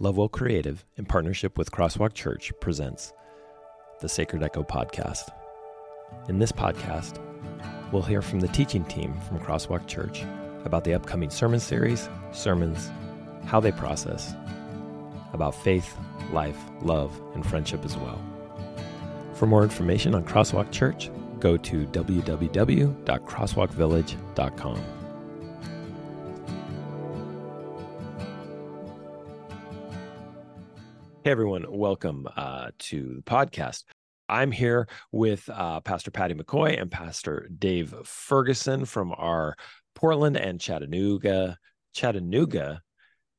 Lovewell Creative, in partnership with Crosswalk Church, presents the Sacred Echo podcast. In this podcast, we'll hear from the teaching team from Crosswalk Church about the upcoming sermon series, sermons, how they process, about faith, life, love, and friendship as well. For more information on Crosswalk Church, go to www.crosswalkvillage.com. Hey everyone, welcome uh, to the podcast. I'm here with uh, Pastor Paddy McCoy and Pastor Dave Ferguson from our Portland and Chattanooga, Chattanooga,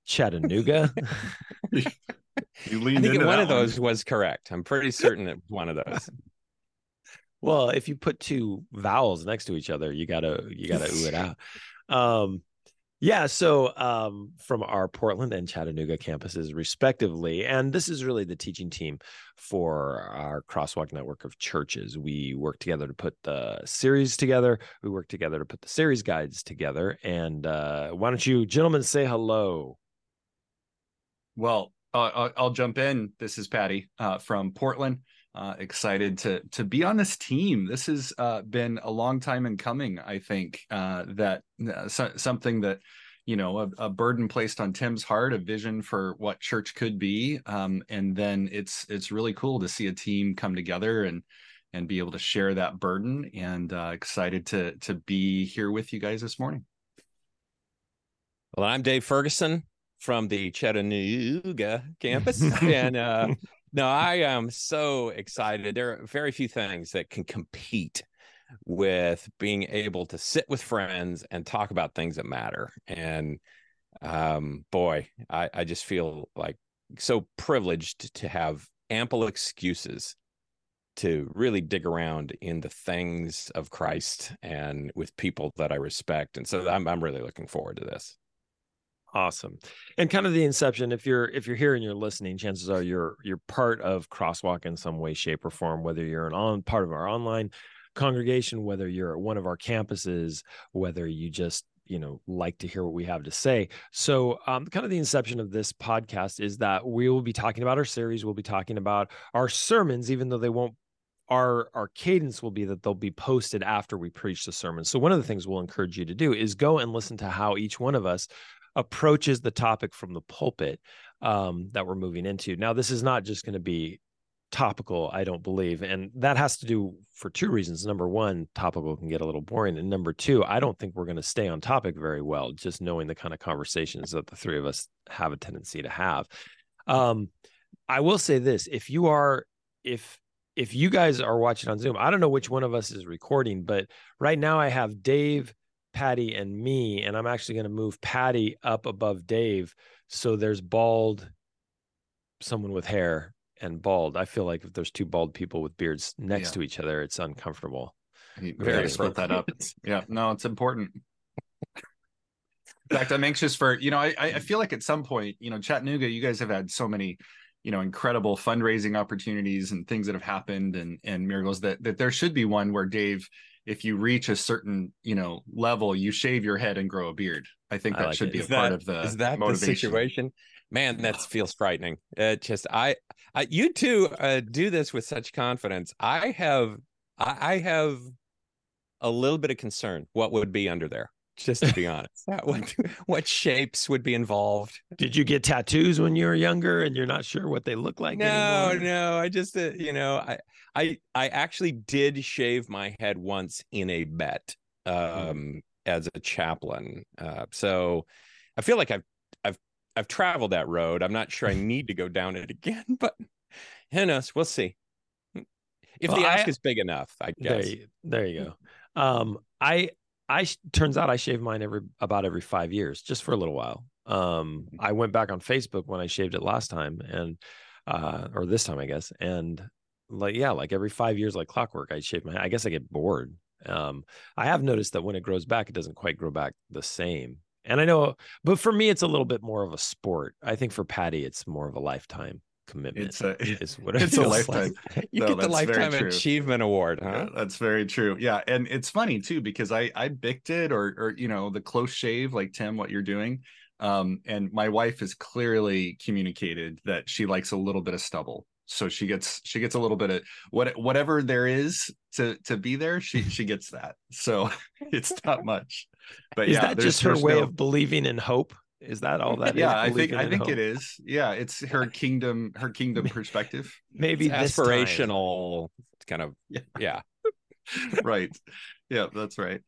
Chattanooga. you leaned I think into one that of those was correct. I'm pretty certain it was one of those. well, if you put two vowels next to each other, you gotta you gotta ooh it out. Um, yeah, so um, from our Portland and Chattanooga campuses, respectively. And this is really the teaching team for our Crosswalk network of churches. We work together to put the series together, we work together to put the series guides together. And uh, why don't you, gentlemen, say hello? Well, uh, I'll, jump in. This is Paddy uh, from Portland. Uh, excited to to be on this team. This has uh, been a long time in coming. I think uh, that uh, so, something that you know a, a, burden placed on Tim's heart, a vision for what church could be, um, and then it's it's really cool to see a team come together and and be able to share that burden. And uh, excited to to be here with you guys this morning. Well, I'm Dave Ferguson from the Chattanooga campus, and uh, no, I am so excited. There are very few things that can compete with being able to sit with friends and talk about things that matter. And um, boy, I, I just feel like so privileged to have ample excuses to really dig around in the things of Christ and with people that I respect. And so I'm I'm really looking forward to this awesome. And kind of the inception if you're if you're here and you're listening chances are you're you're part of crosswalk in some way shape or form whether you're an on part of our online congregation whether you're at one of our campuses whether you just you know like to hear what we have to say. So um, kind of the inception of this podcast is that we will be talking about our series we'll be talking about our sermons even though they won't our our cadence will be that they'll be posted after we preach the sermon. So one of the things we'll encourage you to do is go and listen to how each one of us approaches the topic from the pulpit um, that we're moving into. Now, this is not just going to be topical, I don't believe. And that has to do for two reasons. Number one, topical can get a little boring. And number two, I don't think we're going to stay on topic very well, just knowing the kind of conversations that the three of us have a tendency to have. Um, I will say this if you are, if, if you guys are watching on Zoom, I don't know which one of us is recording, but right now I have Dave Paddy and me, and I'm actually going to move Paddy up above Dave. So there's bald, someone with hair, and bald. I feel like if there's two bald people with beards next yeah. to each other, it's uncomfortable. Very split that up. yeah, no, it's important. In fact, I'm anxious for you know. I I feel like at some point, you know, Chattanooga, you guys have had so many, you know, incredible fundraising opportunities and things that have happened and and miracles that that there should be one where Dave if you reach a certain you know level you shave your head and grow a beard. I think that like should it. be is a that, part of the is that motivation. the situation? Man that feels frightening. It just i, I you two uh, do this with such confidence. I have I, I have a little bit of concern what would be under there just to be honest. What what shapes would be involved? Did you get tattoos when you were younger and you're not sure what they look like no anymore? no i just uh, you know i i i actually did shave my head once in a bet um as a chaplain. Uh so i feel like i've i've i've traveled that road. I'm not sure i need to go down it again but who knows? We'll see. If well, the ask I, is big enough i guess. there you, there you go. Um i I turns out I shave mine every about every five years, just for a little while. Um, mm-hmm. I went back on Facebook when I shaved it last time, and uh, or this time, I guess, and like yeah, like every five years, like clockwork, I shave my. I guess I get bored. Um, I have noticed that when it grows back, it doesn't quite grow back the same. And I know, but for me, it's a little bit more of a sport. I think for Paddy, it's more of a lifetime commitment. It's a is what it it's a lifetime. Like. You no, get the lifetime achievement award, huh? Yeah, that's very true. Yeah, and it's funny too because I I bicked it or or you know the close shave like Tim, what you're doing. Um, and my wife has clearly communicated that she likes a little bit of stubble. So she gets she gets a little bit of what whatever there is to to be there. She she gets that. So it's not much. But is yeah, that just her way no... of believing in hope? Is that all that yeah, is? I think I think hope? it is. Yeah, it's her kingdom, her kingdom perspective. Maybe it's aspirational kind of yeah. yeah. right. Yeah, that's right.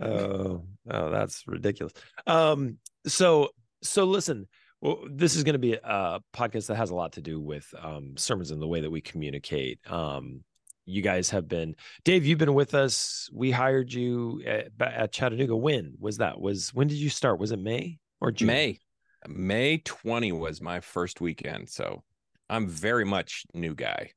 Oh, oh, that's ridiculous. Um, so so listen, well, this is going to be a podcast that has a lot to do with um, sermons and the way that we communicate. Um, you guys have been, Dave. You've been with us. We hired you at, at Chattanooga. When was that? Was when did you start? Was it May? Or June? May. May 20 was my first weekend. So I'm very much new guy.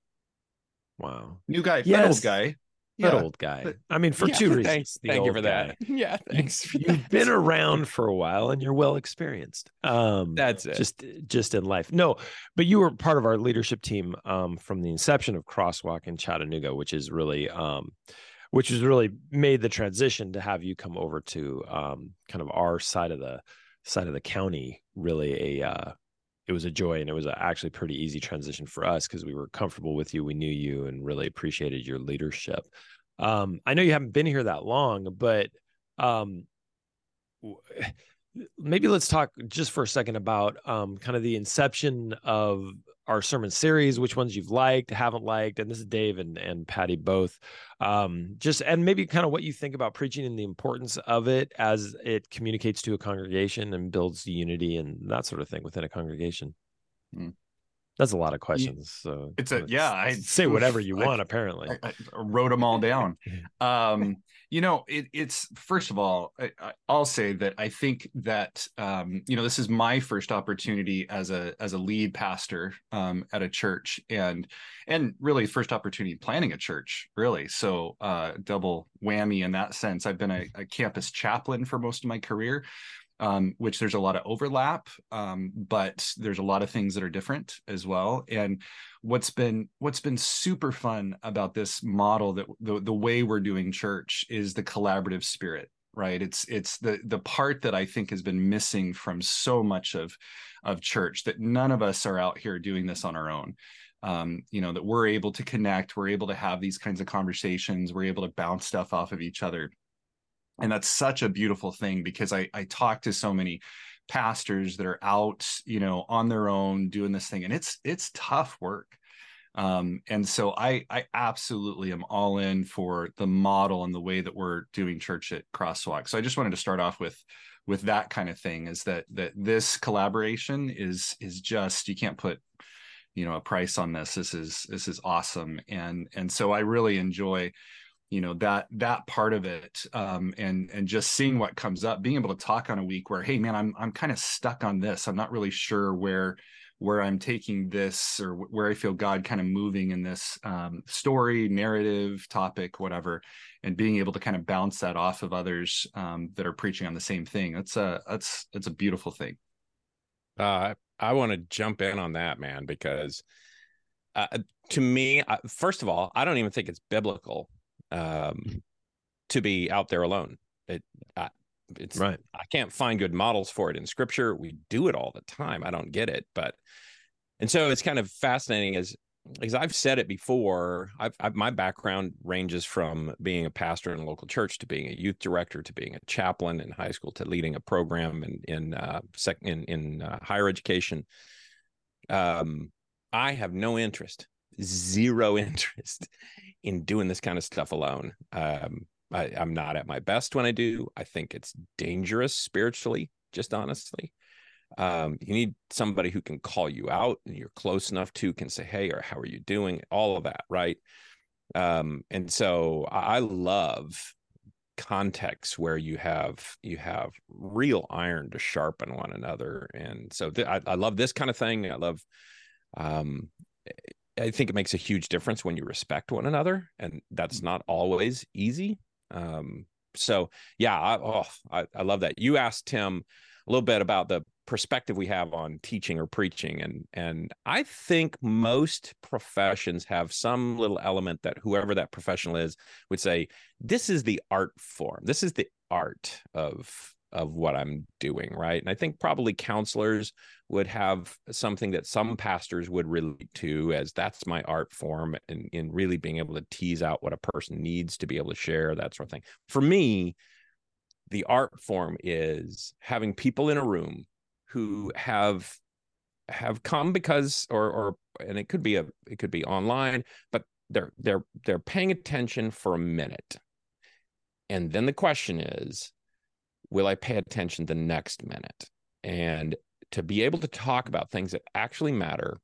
Wow. New guy, yes. old guy. Yeah. old guy. I mean, for yeah, two reasons. Thanks, thank you for that. Yeah, thanks. You, have been around for a while and you're well experienced. Um, That's it. Just, just in life. No, but you were part of our leadership team um, from the inception of Crosswalk in Chattanooga, which is really, um, which has really made the transition to have you come over to um, kind of our side of the side of the county really a uh, it was a joy and it was a actually pretty easy transition for us because we were comfortable with you we knew you and really appreciated your leadership. Um, i know you haven't been here that long but um, maybe let's talk just for a second about um, kind of the inception of our sermon series, which ones you've liked, haven't liked, and this is Dave and and Patty both. Um, just and maybe kind of what you think about preaching and the importance of it as it communicates to a congregation and builds unity and that sort of thing within a congregation. Hmm. That's a lot of questions. So it's a yeah. I say whatever you want. I, apparently, I, I, wrote them all down. Um, you know, it, it's first of all, I, will say that I think that um, you know this is my first opportunity as a as a lead pastor um, at a church, and and really first opportunity planning a church, really. So uh, double whammy in that sense. I've been a, a campus chaplain for most of my career, um, which there's a lot of overlap, um, but there's a lot of things that are different as well. And what's been what's been super fun about this model that the, the way we're doing church is the collaborative spirit right? It's it's the the part that i think has been missing from so much of of church that none of us are out here doing this on our own. Um, you know that we're able to connect we're able to have these kinds of conversations we're able to bounce stuff off of each other and that's such a beautiful thing because I, I talk to so many pastors that are out you know on their own doing this thing and it's it's tough work. Um, and so I I absolutely am all in for the model and the way that we're doing church at Crosswalk. So I just wanted to start off with with that kind of thing is that that this collaboration is is just you can't put you know a price on this. This is this is awesome. And and so i really enjoy you know that that part of it um, and and just seeing what comes up being able to talk on a week where hey man i'm i'm kind of stuck on this. I'm not really sure where where i'm taking this or where i feel god kind of moving in this um, story narrative topic whatever and being able to kind of bounce that off of others um, that are preaching on the same thing. That's a that's that's a beautiful thing. Uh, i want to jump in on that man because uh, to me first of all i don't even think it's biblical um, to be out there alone. It, I, it's right. I can't find good models for it in scripture. We do it all the time. I don't get it, but and so it's kind of fascinating as because I've said it before. I've, I've, my background ranges from being a pastor in a local church to being a youth director to being a chaplain in high school to leading a program in in uh, sec, in, in uh, higher education. Um, I have no interest, zero interest in doing this kind of stuff alone. Um, I, am not at my best when I do. I think it's dangerous spiritually, just honestly. Um, you need somebody who can call you out and you're close enough to can say, Hey, or how are you doing? All of that. Right. Um, and so I love contexts where you have you have real iron to sharpen one another and so th- I, I love this kind of thing i love um I think it makes a huge difference when you respect one another, and that's mm. not always easy. Um, so yeah, I, oh, I, I love that. You asked Tim a little bit about the perspective we have on teaching or preaching, and and I think most professions have some little element that whoever that professional is would say this is the art form. This is the art of of what I'm doing, right? And I think probably counselors would have something that some pastors would relate to as that's my art form and in really being able to tease out what a person needs to be able to share that sort of thing. For me, the art form is having people in a room who have have come because or or and it could be a it could be online but they're they're they're paying attention for a minute and then the question is will i pay attention the next minute and to be able to talk about things that actually matter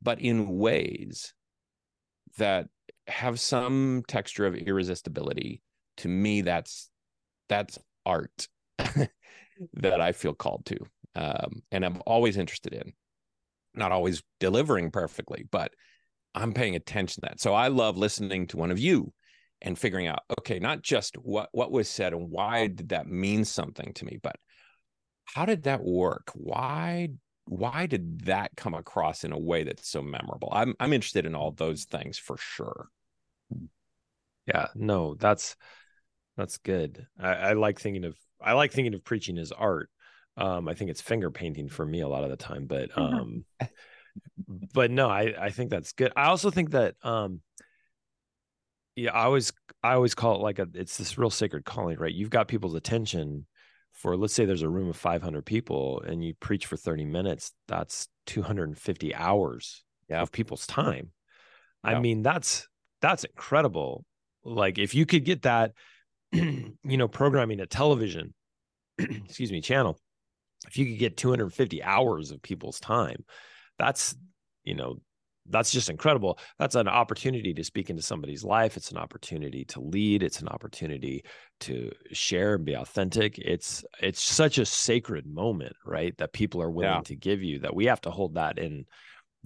but in ways that have some texture of irresistibility to me that's that's art that i feel called to um, and i'm always interested in not always delivering perfectly, but I'm paying attention to that. So I love listening to one of you and figuring out, okay, not just what what was said and why did that mean something to me, but how did that work? Why why did that come across in a way that's so memorable? I'm I'm interested in all those things for sure. Yeah, no, that's that's good. I, I like thinking of I like thinking of preaching as art um, I think it's finger painting for me a lot of the time, but um, but no, I I think that's good. I also think that um, yeah, I always I always call it like a it's this real sacred calling, right? You've got people's attention for let's say there's a room of 500 people and you preach for 30 minutes, that's 250 hours yeah. of people's time. Yeah. I mean, that's that's incredible. Like if you could get that, you know, programming a television, excuse me, channel if you could get 250 hours of people's time that's you know that's just incredible. That's an opportunity to speak into somebody's life. It's an opportunity to lead. It's an opportunity to share and be authentic. It's it's such a sacred moment right that people are willing yeah. to give you that we have to hold that in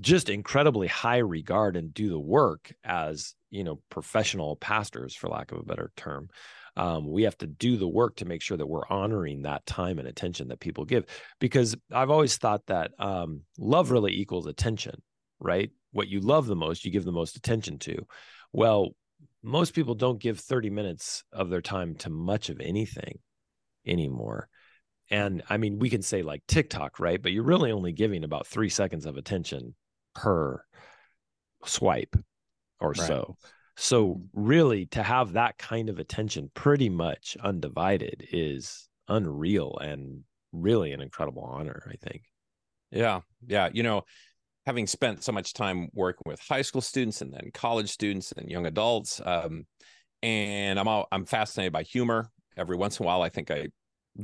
just incredibly high regard and do the work as you know professional pastors for lack of a better term. Um, we have to do the work to make sure that we're honoring that time and attention that people give. Because i've always thought that um, love really equals attention right what you love the most you give the most attention to well most people don't give 30 minutes of their time to much of anything anymore and i mean we can say like tiktok right but you're really only giving about three seconds of attention per swipe or right. so so really to have that kind of attention pretty much undivided is unreal and really an incredible honor, I think. Yeah. Yeah. You know, having spent so much time working with high school students and then college students and young adults, um, and I'm all, I'm fascinated by humor. Every once in a while, I think I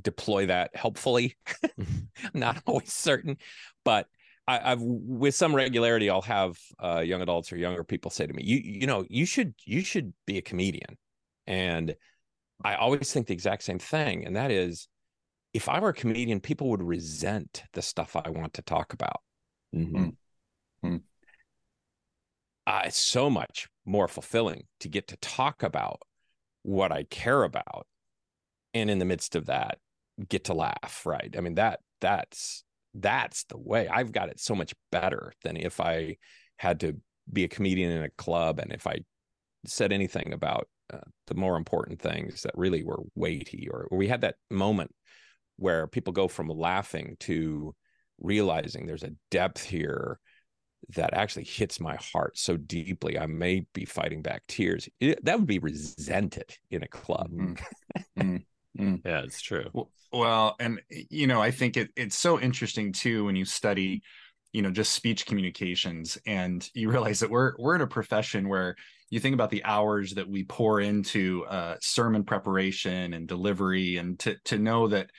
deploy that helpfully. I'm not always certain, but I, have with some regularity, I'll have uh, young adults or younger people say to me, "You, you know, you should, you should be a comedian," and I always think the exact same thing, and that is, if I were a comedian, people would resent the stuff I want to talk about. Mm-hmm. Mm-hmm. Uh, it's so much more fulfilling to get to talk about what I care about, and in the midst of that, get to laugh. Right? I mean that that's that's the way I've got it so much better than if I had to be a comedian in a club and if I said anything about uh, the more important things that really were weighty or, or we had that moment where people go from laughing to realizing there's a depth here that actually hits my heart so deeply i may be fighting back tears it, that would be resented in a club mm-hmm. mm-hmm. Mm. Yeah, it's true. Well, and you know, I think it, it's so interesting too when you study, you know, just speech communications, and you realize that we're we're in a profession where you think about the hours that we pour into uh, sermon preparation and delivery, and to to know that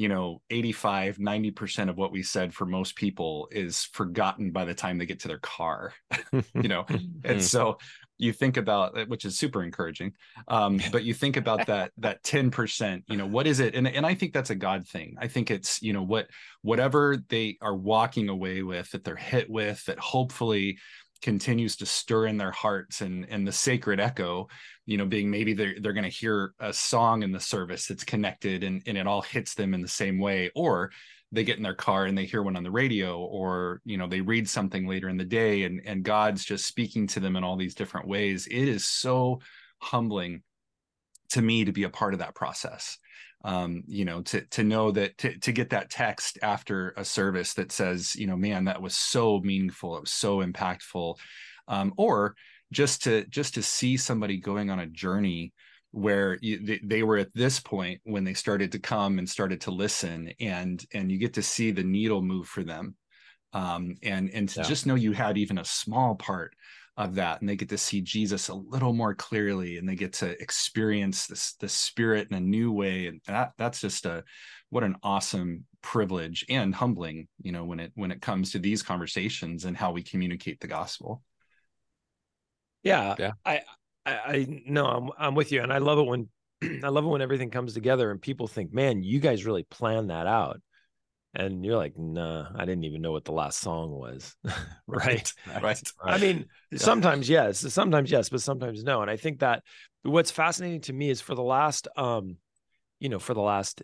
you know 85 90% of what we said for most people is forgotten by the time they get to their car you know? And mm. so you think about uh, which is super encouraging um, but you think about that that 10% you know what is it? And, and i think that's a god thing. I think it's you know what whatever they are walking away with that they're hit with that hopefully continues to stir in their hearts and and the sacred echo you know being maybe they're, they're going to hear a song in the service that's connected and, and it all hits them in the same way or they get in their car and they hear one on the radio or you know they read something later in the day and and god's just speaking to them in all these different ways. It is so humbling to me to be a part of that process um, you know, to to know that to to get that text after a service that says, you know, man, that was so meaningful, it was so impactful, um, or just to just to see somebody going on a journey where you, they, they, were at this point when they started to come and started to listen and and you get to see the needle move for them um, and and to yeah. just know you had even a small part of that and they get to see jesus a little more clearly and they get to experience this the spirit in a new way and that that's just a what an awesome privilege and humbling you know when it when it comes to these conversations and how we communicate the gospel yeah, yeah. I I, I no, I'm I'm with you, and I love it when I love it when everything comes together and people think, man, you guys really plan that out. And you're like, nah, I didn't even know what the last song was. right? right. Right. I mean, yeah. sometimes yes, sometimes yes, but sometimes no. And I think that what's fascinating to me is for the last um, you know, for the last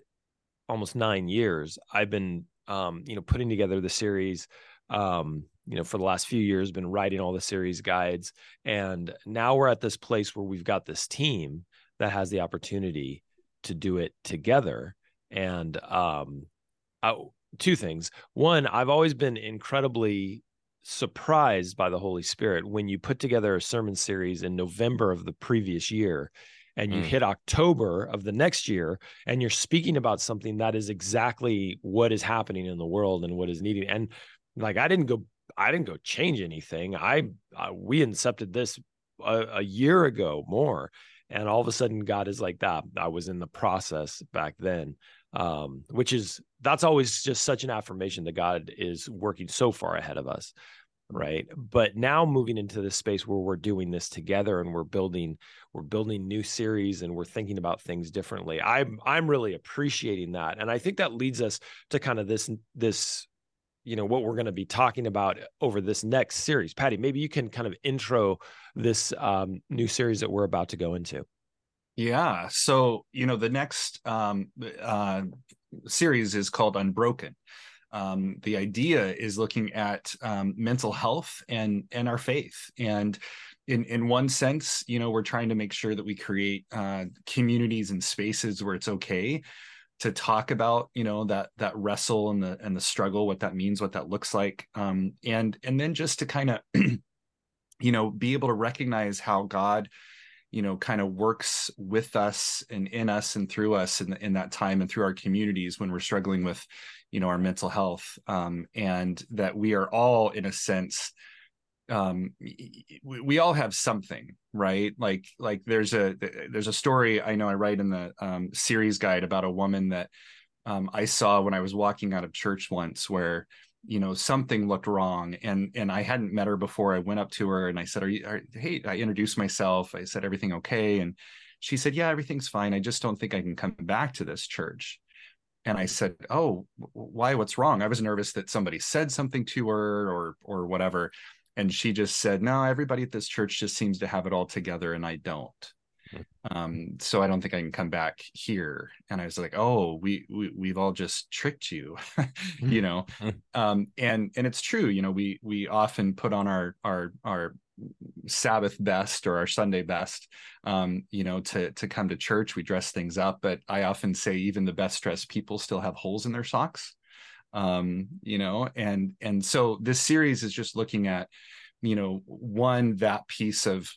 almost nine years, I've been um, you know, putting together the series um you know for the last few years been writing all the series guides and now we're at this place where we've got this team that has the opportunity to do it together and um I, two things one i've always been incredibly surprised by the holy spirit when you put together a sermon series in november of the previous year and you mm. hit October of the next year and you're speaking about something that is exactly what is happening in the world and what is needed and like I didn't go I didn't go change anything. I uh, we incepted this a, a, year ago more, and all of a sudden God is like that. I was in the process back then, um, which is that's always just such an affirmation that God is working so far ahead of us, right? But now moving into this space where we're doing this together and we're building we're building new series and we're thinking about things differently. I'm I'm really appreciating that, and I think that leads us to kind of this this you know what we're going to be talking about over this next series paddy maybe you can kind of intro this um, new series that we're about to go into yeah so you know the next um, uh, series is called unbroken. Um, the idea is looking at um, mental health and and our faith. And in in one sense you know we're trying to make sure that we create uh, communities and spaces where it's okay to talk about you know that that wrestle and the and the struggle what that means what that looks like. Um and and then just to kind of you know be able to recognize how god you know kind of works with us and in us and through us in, in that time and through our communities when we're struggling with you know our mental health um and that we are all in a sense um we, we all have something right? Like like there's a there's a story i know i write in the um, series guide about a woman that um, i saw when i was walking out of church once where you know something looked wrong and and i hadn't met her before. I went up to her and i said are you are, hey i introduced myself i said everything okay? And she said yeah everything's fine. I just don't think i can come back to this church. And i said oh why? What's wrong? I was nervous that somebody said something to her or or whatever. And she just said no everybody at this church just seems to have it all together and i don't. Um, so i don't think i can come back here. And i was like oh we, we we've all just tricked you you know? Hmm. um, and and it's true you know we we often put on our our our sabbath best or our sunday best um, you know to to come to church. We dress things up but i often say even the best dressed people still have holes in their socks um, you know, and and so this series is just looking at, you know, one that piece of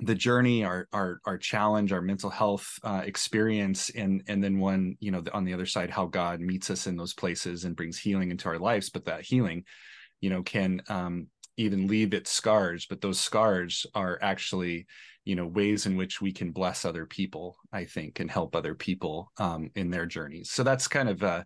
the journey our our our challenge our mental health uh, experience and and then one you know on the other side how god meets us in those places and brings healing into our lives. But that healing you know can um, even leave its scars but those scars are actually you know ways in which we can bless other people i think and help other people um, in their journeys. So that's kind of uh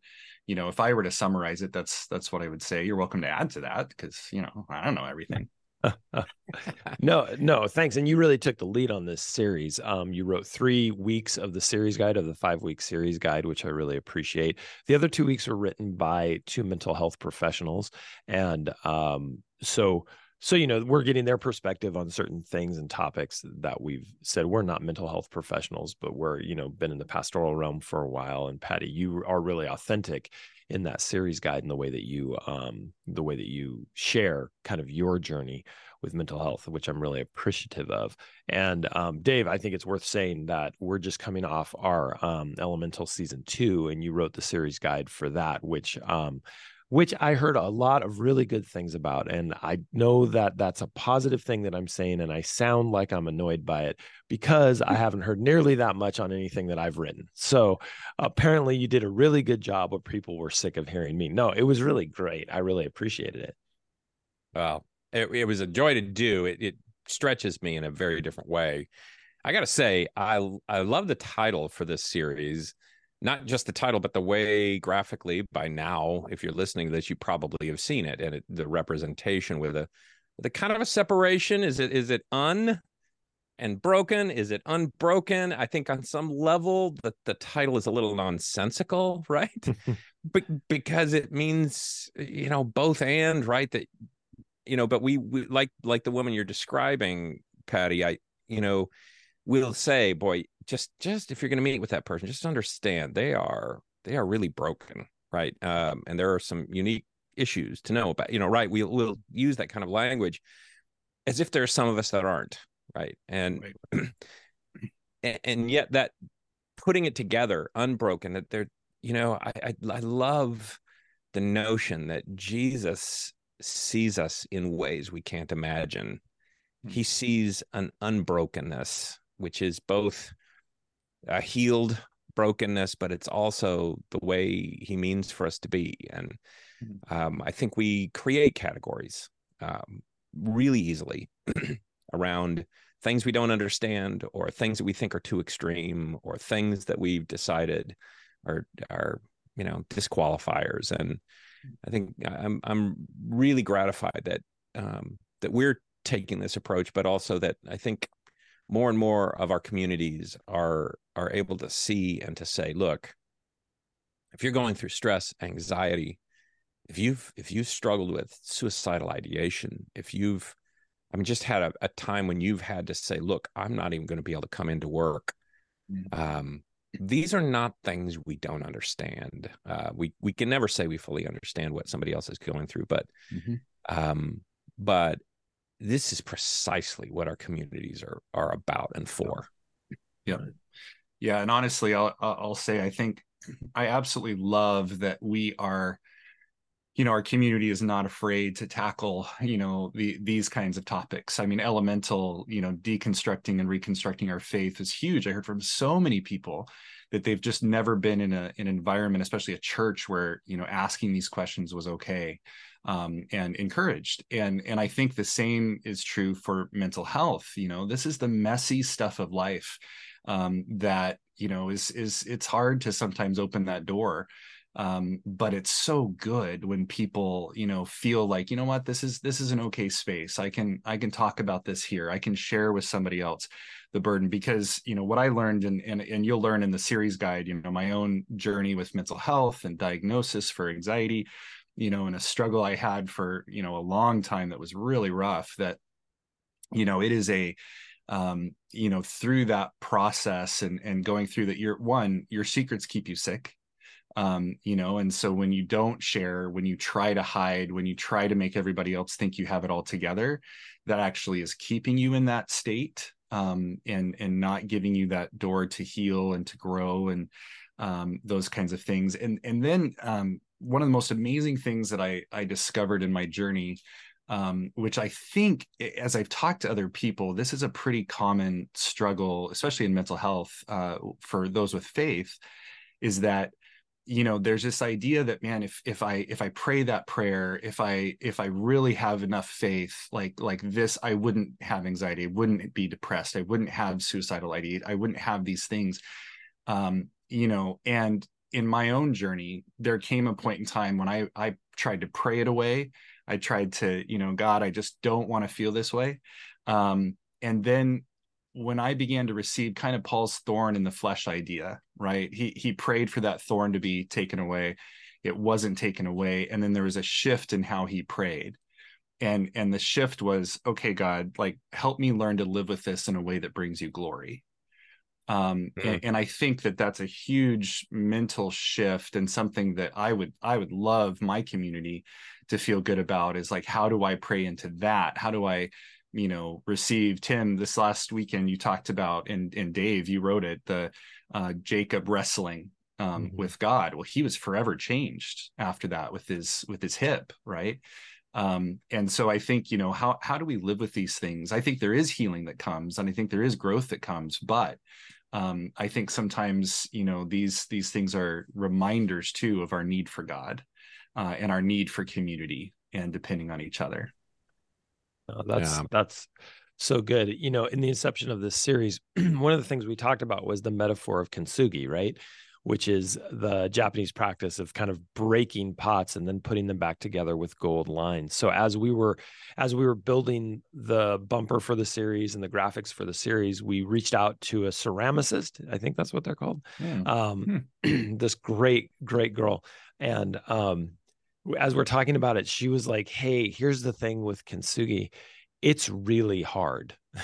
you know if i were to summarize it that's that's what i would say. You're welcome to add to that because you know i don't know everything no no thanks and you really took the lead on this series. Um, you wrote three weeks of the series guide of the five week series guide which i really appreciate. The other two weeks were written by two mental health professionals and um, so so you know we're getting their perspective on certain things and topics that we've said we're not mental health professionals but we're you know been in the pastoral realm for a while and paddy you are really authentic in that series guide and the way that you um the way that you share kind of your journey with mental health, which I'm really appreciative of. And um, Dave, I think it's worth saying that we're just coming off our um, Elemental season two, and you wrote the series guide for that, which um, which I heard a lot of really good things about. And I know that that's a positive thing that I'm saying. And I sound like I'm annoyed by it because I haven't heard nearly that much on anything that I've written. So apparently you did a really good job where people were sick of hearing me. No, it was really great. I really appreciated it. Well, it, it was a joy to do. It, it stretches me in a very different way. I got to say, I I love the title for this series not just the title, but the way graphically by now, if you're listening to this, you probably have seen it and it, the representation with a the kind of a separation. Is it is it un and broken? Is it unbroken? I think on some level that the title is a little nonsensical, right? but because it means you know both and right that you know, but we, we like like the woman you're describing, Paddy. I you know we'll say, boy, just just if you're going to meet with that person, just understand they are they are really broken, right? Um, and there are some unique issues to know about. You know, right? We'll we'll use that kind of language as if there are some of us that aren't, right? And right. and, yet that putting it together, unbroken, that they're you know, I, I I love the notion that Jesus sees us in ways we can't imagine. He hmm. sees an unbrokenness which is both a healed brokenness, but it's also the way he means for us to be. And mm-hmm. um, I think we create categories um, really easily around things we don't understand or things that we think are too extreme or things that we've decided are are you know disqualifiers and i think i'm i'm really gratified that um that we're taking this approach but also that i think more and more of our communities are are able to see and to say look if you're going through stress anxiety if you've if you've struggled with suicidal ideation if you've i mean just had a, a time when you've had to say look i'm not even going to be able to come into work mm-hmm. um, these are not things we don't understand uh, we we can never say we fully understand what somebody else is going through but mm-hmm. um, but this is precisely what our communities are are about and for. Yeah, yeah, and honestly, I'll I'll say I think I absolutely love that we are you know our community is not afraid to tackle you know the these kinds of topics. I mean elemental you know deconstructing and reconstructing our faith is huge. I heard from so many people that they've just never been in a an environment especially a church where you know asking these questions was okay um, and encouraged. And and I think the same is true for mental health. You know, this is the messy stuff of life um, that you know is is it's hard to sometimes open that door um, but it's so good when people you know feel like you know what this is this is an okay space i can i can talk about this here i can share with somebody else the burden because you know what i learned and and, and you'll learn in the series guide you know my own journey with mental health and diagnosis for anxiety you know, in a struggle I had for, you know, a long time that was really rough that, you know, it is a, um, you know, through that process and, and going through that, your one, your secrets keep you sick. Um, you know, and so when you don't share, when you try to hide, when you try to make everybody else think you have it all together, that actually is keeping you in that state um, and and not giving you that door to heal and to grow and um, those kinds of things. And and then um, one of the most amazing things that I I discovered in my journey, um, which I think as I've talked to other people, this is a pretty common struggle, especially in mental health uh, for those with faith, is that you know there's this idea that man if if i if i pray that prayer if i if i really have enough faith like like this i wouldn't have anxiety i wouldn't be depressed i wouldn't have suicidal ideation i wouldn't have these things. Um you know and in my own journey, there came a point in time when I I tried to pray it away. I tried to, you know, God, I just don't want to feel this way. Um, and then when I began to receive kind of Paul's thorn in the flesh idea, right? He he prayed for that thorn to be taken away. It wasn't taken away, and then there was a shift in how he prayed. And and the shift was, okay, God, like help me learn to live with this in a way that brings you glory um, mm-hmm. and, and, i think that that's a huge mental shift and something that i would i would love my community to feel good about is like how do i pray into that how do i you know receive tim this last weekend you talked about and and dave you wrote it the uh, jacob wrestling um, mm-hmm. with god well he was forever changed after that with his with his hip right um, and so i think you know how how do we live with these things i think there is healing that comes and i think there is growth that comes but um, i think sometimes you know these these things are reminders too of our need for god uh, and our need for community and depending on each other Oh, that's yeah. that's so good. You know, in the inception of this series, one of the things we talked about was the metaphor of kintsugi, right? Which is the Japanese practice of kind of breaking pots and then putting them back together with gold lines. So as we were as we were building the bumper for the series and the graphics for the series, we reached out to a ceramicist. I think that's what they're called. Hmm. Um, hmm. this great, great girl. And um, as we're talking about it, she was like, "Hey, here's the thing with kintsugi, it's really hard."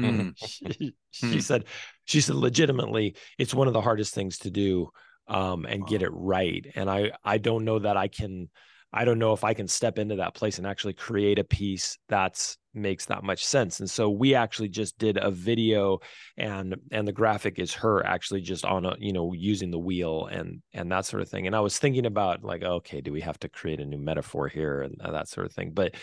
Mm. she, she mm. said, "She said legitimately, it's one of the hardest things to do, um, and wow. get it right. And I I don't know that I can." I don't know if I can step into that place and actually create a piece that's makes that much sense. And so we actually just did a video and and the graphic is her actually just on a, you know, using the wheel and and that sort of thing. And I was thinking about like, okay, do we have to create a new metaphor here and that sort of thing. But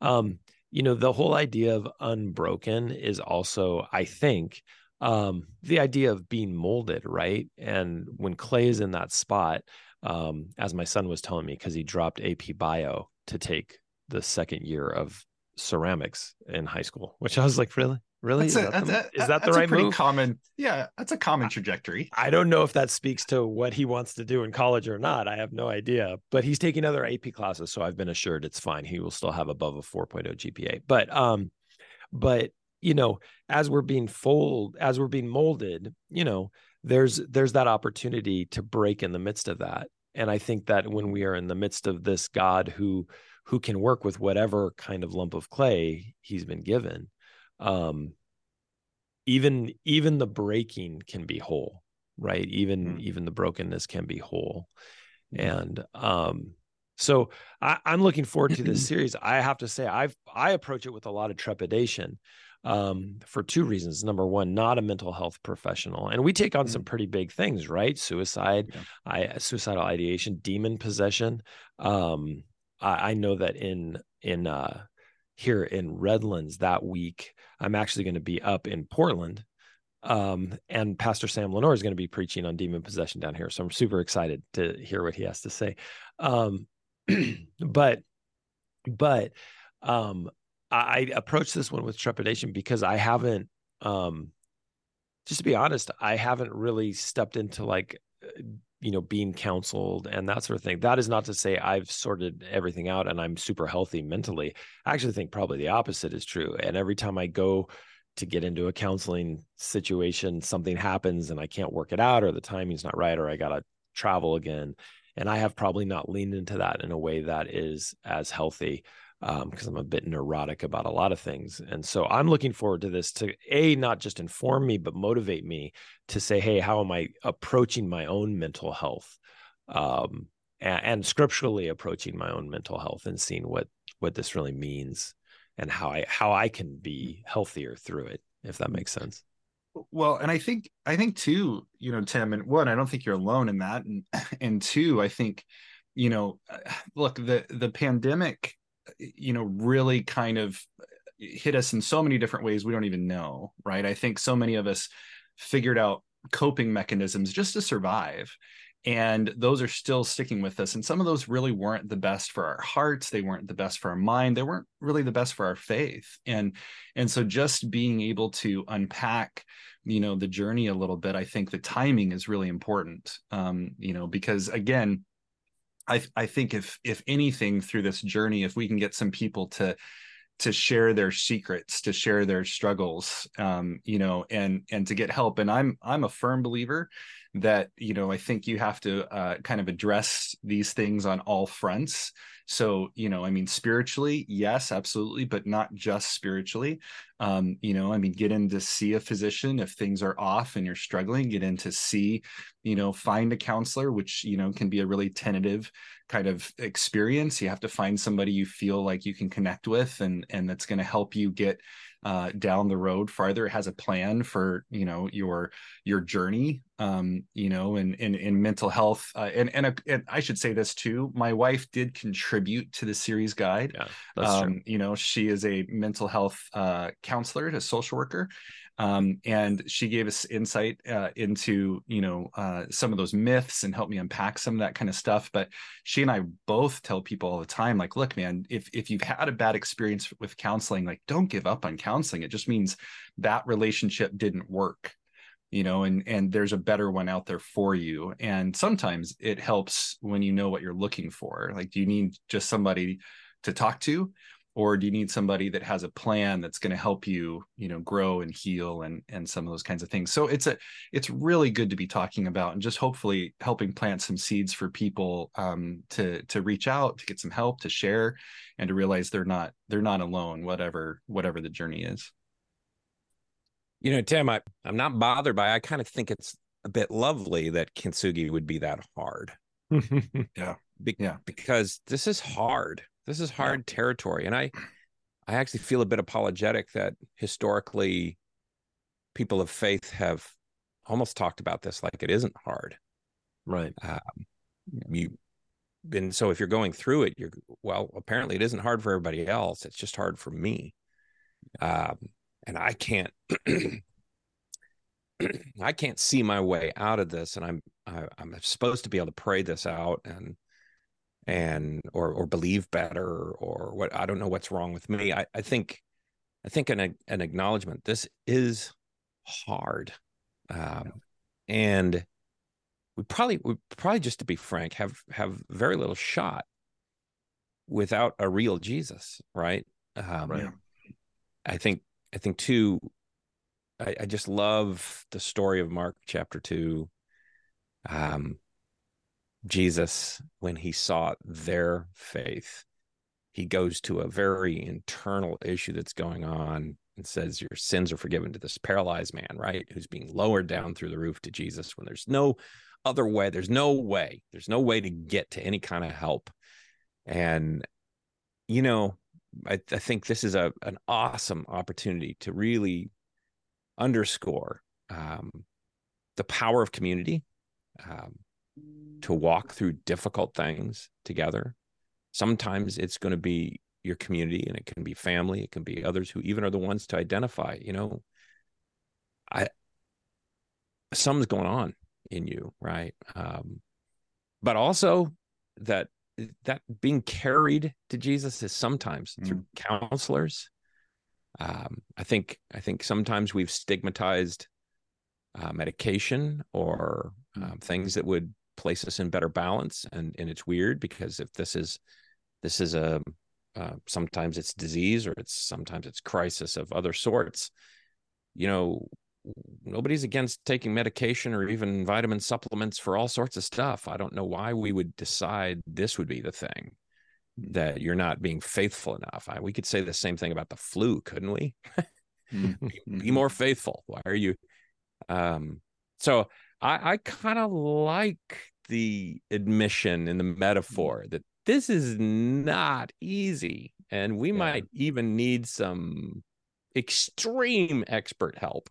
um, you know, the whole idea of unbroken is also, I think, um, the idea of being molded, right? And when clay is in that spot, um, as my son was telling me, because he dropped AP Bio to take the second year of ceramics in high school, which I was like, really? Really? That's is, a, that, the, that, is that the right pretty move? Common, yeah, that's a common trajectory. I don't know if that speaks to what he wants to do in college or not. I have no idea. But he's taking other AP classes, so I've been assured it's fine. He will still have above a 4.0 GPA. But um, but you know, as we're being fold, as we're being molded, you know, there's there's that opportunity to break in the midst of that. And i think that when we are in the midst of this god who who can work with whatever kind of lump of clay he's been given um even even the breaking can be whole right? Even mm-hmm. even the brokenness can be whole. Mm-hmm. and um so I, i'm looking forward to this series. I have to say i've i approach it with a lot of trepidation um, for two reasons. Number one, not a mental health professional, and we take on mm-hmm. some pretty big things, right? Suicide, yeah. I, suicidal ideation, demon possession. Um, I, I, know that in in uh, here in Redlands that week, I'm actually going to be up in Portland, um, and Pastor Sam Lenore is going to be preaching on demon possession down here. So I'm super excited to hear what he has to say. Um, but but um I approach this one with trepidation because I haven't, um, just to be honest, I haven't really stepped into like, uh, you know, being counseled and that sort of thing. That is not to say I've sorted everything out and I'm super healthy mentally. I actually think probably the opposite is true. And every time I go to get into a counseling situation, something happens and I can't work it out, or the timing's not right, or I got to travel again. And I have probably not leaned into that in a way that is as healthy because um, I'm a bit neurotic about a lot of things. And so I'm looking forward to this to a not just inform me, but motivate me to say, hey, how am I approaching my own mental health? Um, and, and scripturally approaching my own mental health and seeing what what this really means and how I how I can be healthier through it, if that makes sense. Well, and I think I think too, you know, Tim, and one, I don't think you're alone in that, and and two, I think, you know, look, the the pandemic you know really kind of hit us in so many different ways we don't even know right? I think so many of us figured out coping mechanisms just to survive and those are still sticking with us and some of those really weren't the best for our hearts they weren't the best for our mind they weren't really the best for our faith and and so just being able to unpack you know the journey a little bit i think the timing is really important um you know because again I I think if if anything through this journey, if we can get some people to to share their secrets, to share their struggles, um, you know, and and to get help. And I'm I'm a firm believer that you know I think you have to uh, kind of address these things on all fronts. So you know i mean spiritually yes absolutely but not just spiritually. Um, you know i mean get in to see a physician if things are off and you're struggling get in to see you know find a counselor which you know can be a really tentative kind of experience. You have to find somebody you feel like you can connect with and and that's going to help you get uh, down the road farther it has a plan for you know your your journey um, you know in in, in mental health uh, and, and, a, and i should say this too my wife did contribute to the series guide yeah, that's um, true. you know she is a mental health uh, counselor a social worker um, and she gave us insight uh, into you know uh, some of those myths and helped me unpack some of that kind of stuff. But she and i both tell people all the time like look man if if you've had a bad experience with counseling like don't give up on counseling. It just means that relationship didn't work you know and and there's a better one out there for you. And sometimes it helps when you know what you're looking for. Like do you need just somebody to talk to or do you need somebody that has a plan that's going to help you you know grow and heal and and some of those kinds of things? So it's a it's really good to be talking about and just hopefully helping plant some seeds for people um, to to reach out to get some help to share and to realize they're not they're not alone whatever whatever the journey is. You know tim I, i'm not bothered by i kind of think it's a bit lovely that kintsugi would be that hard. Yeah. Be- yeah. because this is hard this is hard yeah. territory. And I I actually feel a bit apologetic that historically people of faith have almost talked about this like it isn't hard. Right. Um, you and so if you're going through it, you're well, apparently it isn't hard for everybody else. It's just hard for me. Um, and I can't I can't see my way out of this, and I'm I, am i am supposed to be able to pray this out and and or or believe better or what I don't know what's wrong with me. I, I think I think an an acknowledgement this is hard, um, and we probably we probably just to be frank have have very little shot without a real Jesus, right? Um, right. I think I think too. I, I just love the story of Mark chapter two. Um, Jesus, when he saw their faith, he goes to a very internal issue that's going on and says, Your sins are forgiven to this paralyzed man, right? Who's being lowered down through the roof to Jesus when there's no other way. There's no way. There's no way to get to any kind of help. And, you know, I, I think this is a an awesome opportunity to really underscore um, the power of community. Um, to walk through difficult things together. Sometimes it's going to be your community and it can be family, it can be others who even are the ones to identify, you know, I something's going on in you, right? Um, but also that that being carried to Jesus is sometimes mm. through counselors. Um, I think I think sometimes we've stigmatized uh, medication or um, things that would place us in better balance and and it's weird because if this is this is a uh, sometimes it's disease or it's sometimes it's crisis of other sorts you know nobody's against taking medication or even vitamin supplements for all sorts of stuff. I don't know why we would decide this would be the thing that you're not being faithful enough. I, we could say the same thing about the flu couldn't we? Be, be mm-hmm. more faithful. Why are you um so I, I kind of like the admission and the mm-hmm. metaphor that this is not easy and we yeah. might even need some extreme expert help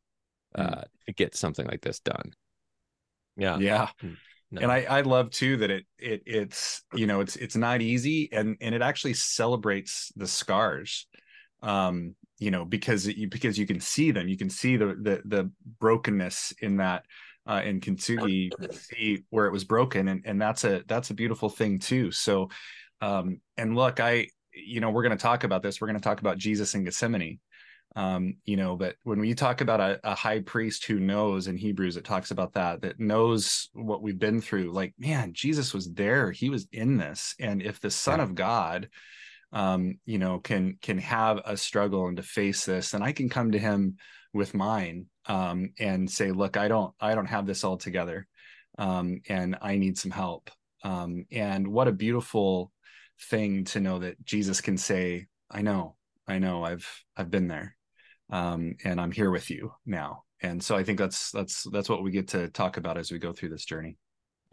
uh, mm. to get something like this done yeah yeah mm, no. and I, I love too that it it it's you know it's it's not easy and and it actually celebrates the scars um you know because you because you can see them you can see the the the brokenness in that uh, in Kintsugi see where it was broken, and and that's a that's a beautiful thing too. So, um, and look, I you know we're going to talk about this. We're going to talk about Jesus in Gethsemane. Um, you know, but when we talk about a, a high priest who knows in Hebrews, it talks about that that knows what we've been through. Like, man, Jesus was there; he was in this, and if the Son yeah. of God um, you know, can can have a struggle and to face this, and I can come to him with mine um, and say, look, I don't I don't have this all together, um, and I need some help. Um, and what a beautiful thing to know that Jesus can say, I know, I know, I've I've been there. Um, and I'm here with you now. And so I think that's that's that's what we get to talk about as we go through this journey.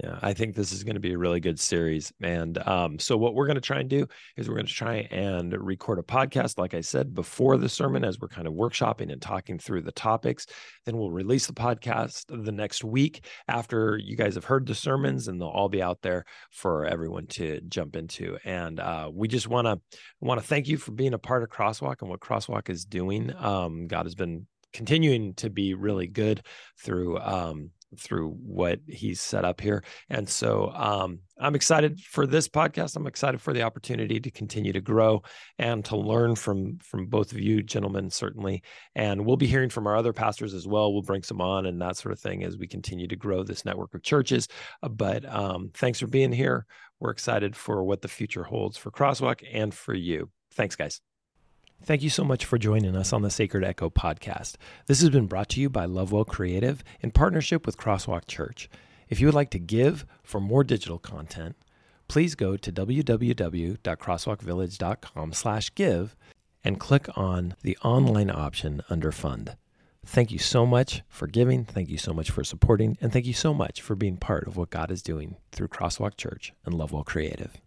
Yeah, I think this is going to be a really good series. And um, so, what we're going to try and do is we're going to try and record a podcast, like I said, before the sermon, as we're kind of workshopping and talking through the topics. Then we'll release the podcast the next week after you guys have heard the sermons, and they'll all be out there for everyone to jump into. And uh, we just want to want to thank you for being a part of Crosswalk and what Crosswalk is doing. Um, God has been continuing to be really good through um, through what he's set up here. And so um, I'm excited for this podcast. I'm excited for the opportunity to continue to grow and to learn from from both of you gentlemen, certainly. And we'll be hearing from our other pastors as well. We'll bring some on and that sort of thing as we continue to grow this network of churches. Uh, but um, thanks for being here. We're excited for what the future holds for Crosswalk and for you. Thanks, guys. Thank you so much for joining us on the Sacred Echo podcast. This has been brought to you by Lovewell Creative in partnership with Crosswalk Church. If you would like to give for more digital content, please go to www.crosswalkvillage.com/give and click on the online option under fund. Thank you so much for giving, thank you so much for supporting, and thank you so much for being part of what God is doing through Crosswalk Church and Lovewell Creative.